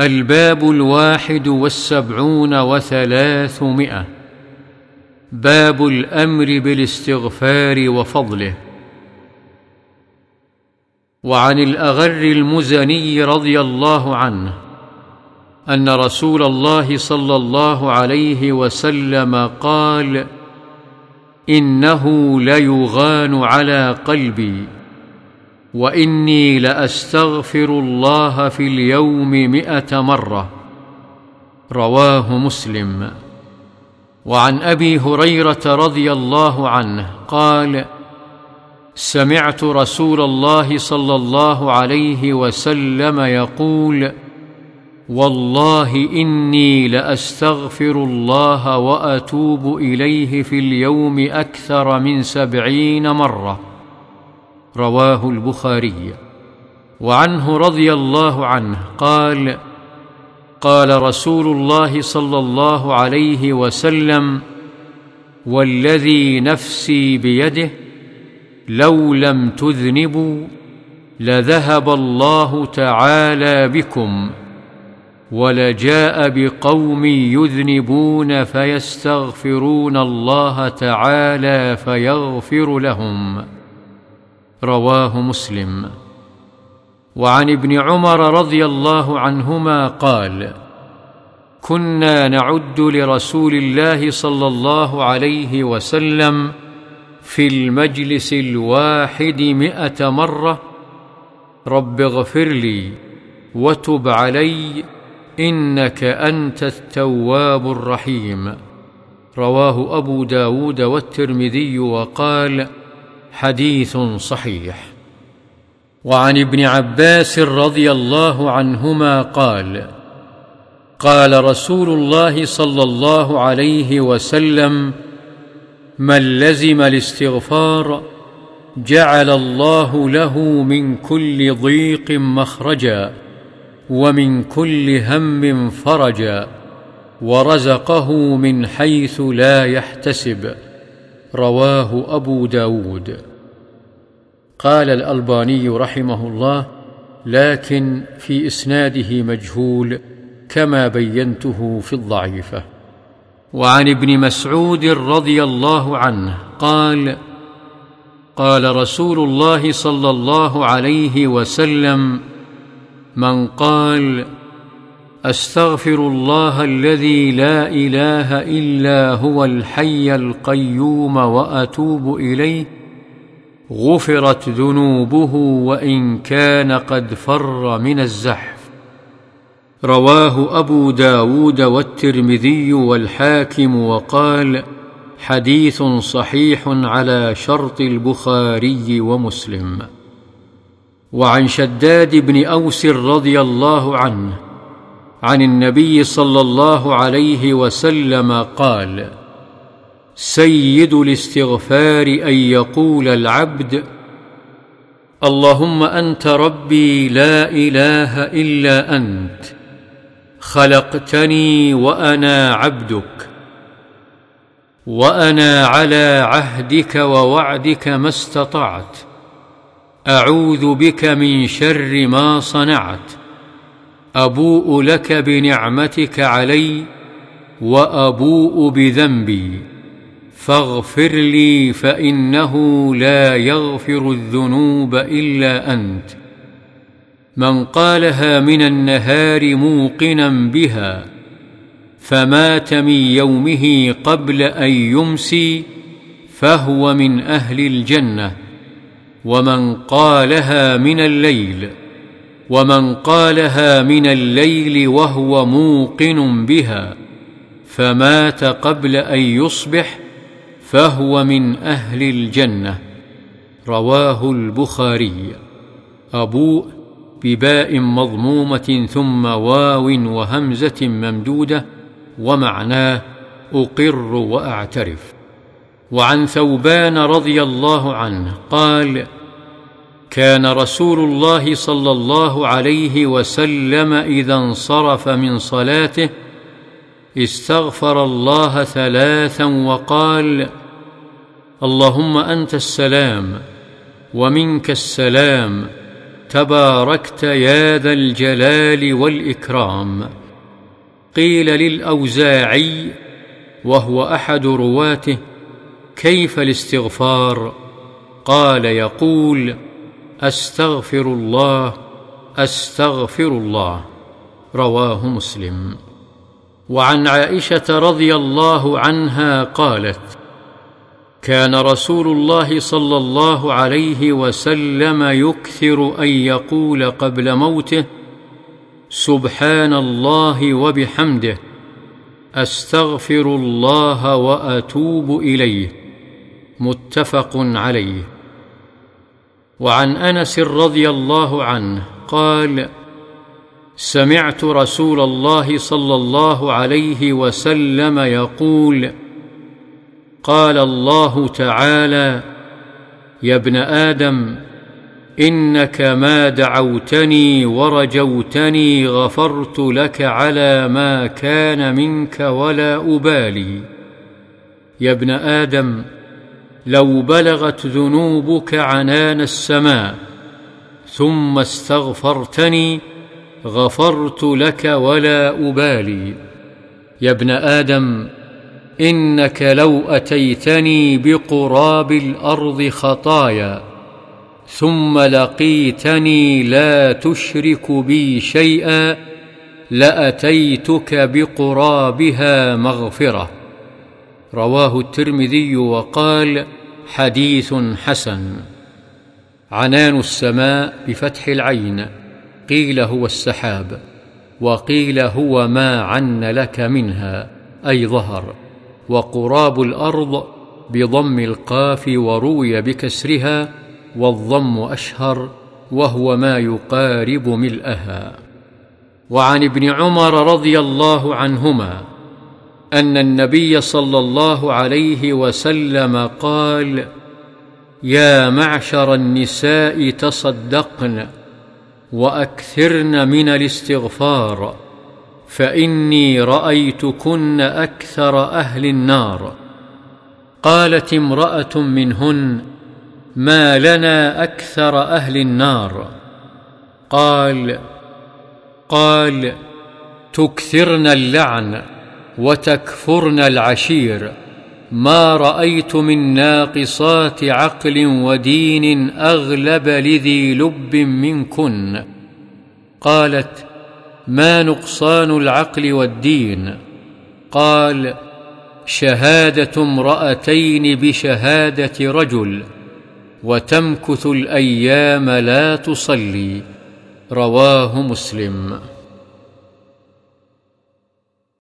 الباب الواحد والسبعون وثلاثمائة. باب الأمر بالاستغفار وفضله. وعن الأغر المزني رضي الله عنه أن رسول الله صلى الله عليه وسلم قال إنه ليغان على قلبي. وإني لأستغفر الله في اليوم مائه مرة. رواه مسلم. وعن أبي هريرة رضي الله عنه قال سمعت رسول الله صلى الله عليه وسلم يقول والله إني لأستغفر الله وأتوب إليه في اليوم أكثر من سبعين مرة. رواه البخاري. وعنه رضي الله عنه قال قال رسول الله صلى الله عليه وسلم والذي نفسي بيده لو لم تذنبوا لذهب الله تعالى بكم ولجاء بقوم يذنبون فيستغفرون الله تعالى فيغفر لهم. رواه مسلم. وعن ابن عمر رضي الله عنهما قال كنا نعد لرسول الله صلى الله عليه وسلم في المجلس الواحد مائه مرة. رب اغفر لي وتب علي إنك أنت التواب الرحيم. رواه أبو داود والترمذي وقال حديث صحيح. وعن ابن عباس رضي الله عنهما قال قال رسول الله صلى الله عليه وسلم من لزم الاستغفار جعل الله له من كل ضيق مخرجا ومن كل هم فرجا ورزقه من حيث لا يحتسب رواه أبو داود. قال الألباني رحمه الله لكن في إسناده مجهول كما بينته في الضعيفة. وعن ابن مسعود رضي الله عنه قال قال رسول الله صلى الله عليه وسلم من قال أستغفر الله الذي لا إله إلا هو الحي القيوم وأتوب إليه غفرت ذنوبه وإن كان قد فر من الزحف. رواه أبو داود والترمذي والحاكم وقال حديث صحيح على شرط البخاري ومسلم. وعن شداد بن أوس رضي الله عنه عن النبي صلى الله عليه وسلم قال سيد الاستغفار أن يقول العبد اللهم أنت ربي لا إله إلا أنت خلقتني وأنا عبدك وأنا على عهدك ووعدك ما استطعت أعوذ بك من شر ما صنعت أبوء لك بنعمتك علي وأبوء بذنبي. فاغفر لي فإنه لا يغفر الذنوب إلا أنت. من قالها من النهار موقنا بها فمات من يومه قبل أن يمسي فهو من أهل الجنة. ومن قالها من الليل ومن قالها من الليل وهو موقن بها فمات قبل أن يصبح فهو من أهل الجنة. رواه البخاري. ابوء بباء مضمومة ثم واو وهمزة ممدودة ومعناه أقر وأعترف. وعن ثوبان رضي الله عنه قال كان رسول الله صلى الله عليه وسلم إذا انصرف من صلاته استغفر الله ثلاثا وقال اللهم أنت السلام ومنك السلام تباركت يا ذا الجلال والإكرام قيل للأوزاعي وهو أحد رواته كيف الاستغفار قال يقول أستغفر الله أستغفر الله رواه مسلم وعن عائشة رضي الله عنها قالت كان رسول الله صلى الله عليه وسلم يكثر أن يقول قبل موته سبحان الله وبحمده أستغفر الله وأتوب إليه. متفق عليه. وعن أنس رضي الله عنه قال سمعت رسول الله صلى الله عليه وسلم يقول قال الله تعالى يا ابن آدم إنك ما دعوتني ورجوتني غفرت لك على ما كان منك ولا أبالي يا ابن آدم لو بلغت ذنوبك عنان السماء ثم استغفرتني غفرت لك ولا أبالي. يا ابن آدم إنك لو أتيتني بقراب الأرض خطايا ثم لقيتني لا تشرك بي شيئا لأتيتك بقرابها مغفرة. رواه الترمذي وقال حديث حسن. عنان السماء بفتح العين. قيل هو السحاب وقيل هو ما عن لك منها أي ظهر وقراب الأرض بضم القاف وروي بكسرها والضم أشهر وهو ما يقارب ملئها وعن ابن عمر رضي الله عنهما أن النبي صلى الله عليه وسلم قال يا معشر النساء تصدقن وأكثرن من الاستغفار فإني رأيتكن أكثر أهل النار. قالت امرأة منهن ما لنا أكثر أهل النار. قال قال تكثرن اللعن وتكفرن العشير. ما رأيت من ناقصات عقل ودين أغلب لذي لب منكن. قالت ما نقصان العقل والدين؟ قال شهادة امرأتين بشهادة رجل وتمكث الأيام لا تصلي. رواه مسلم.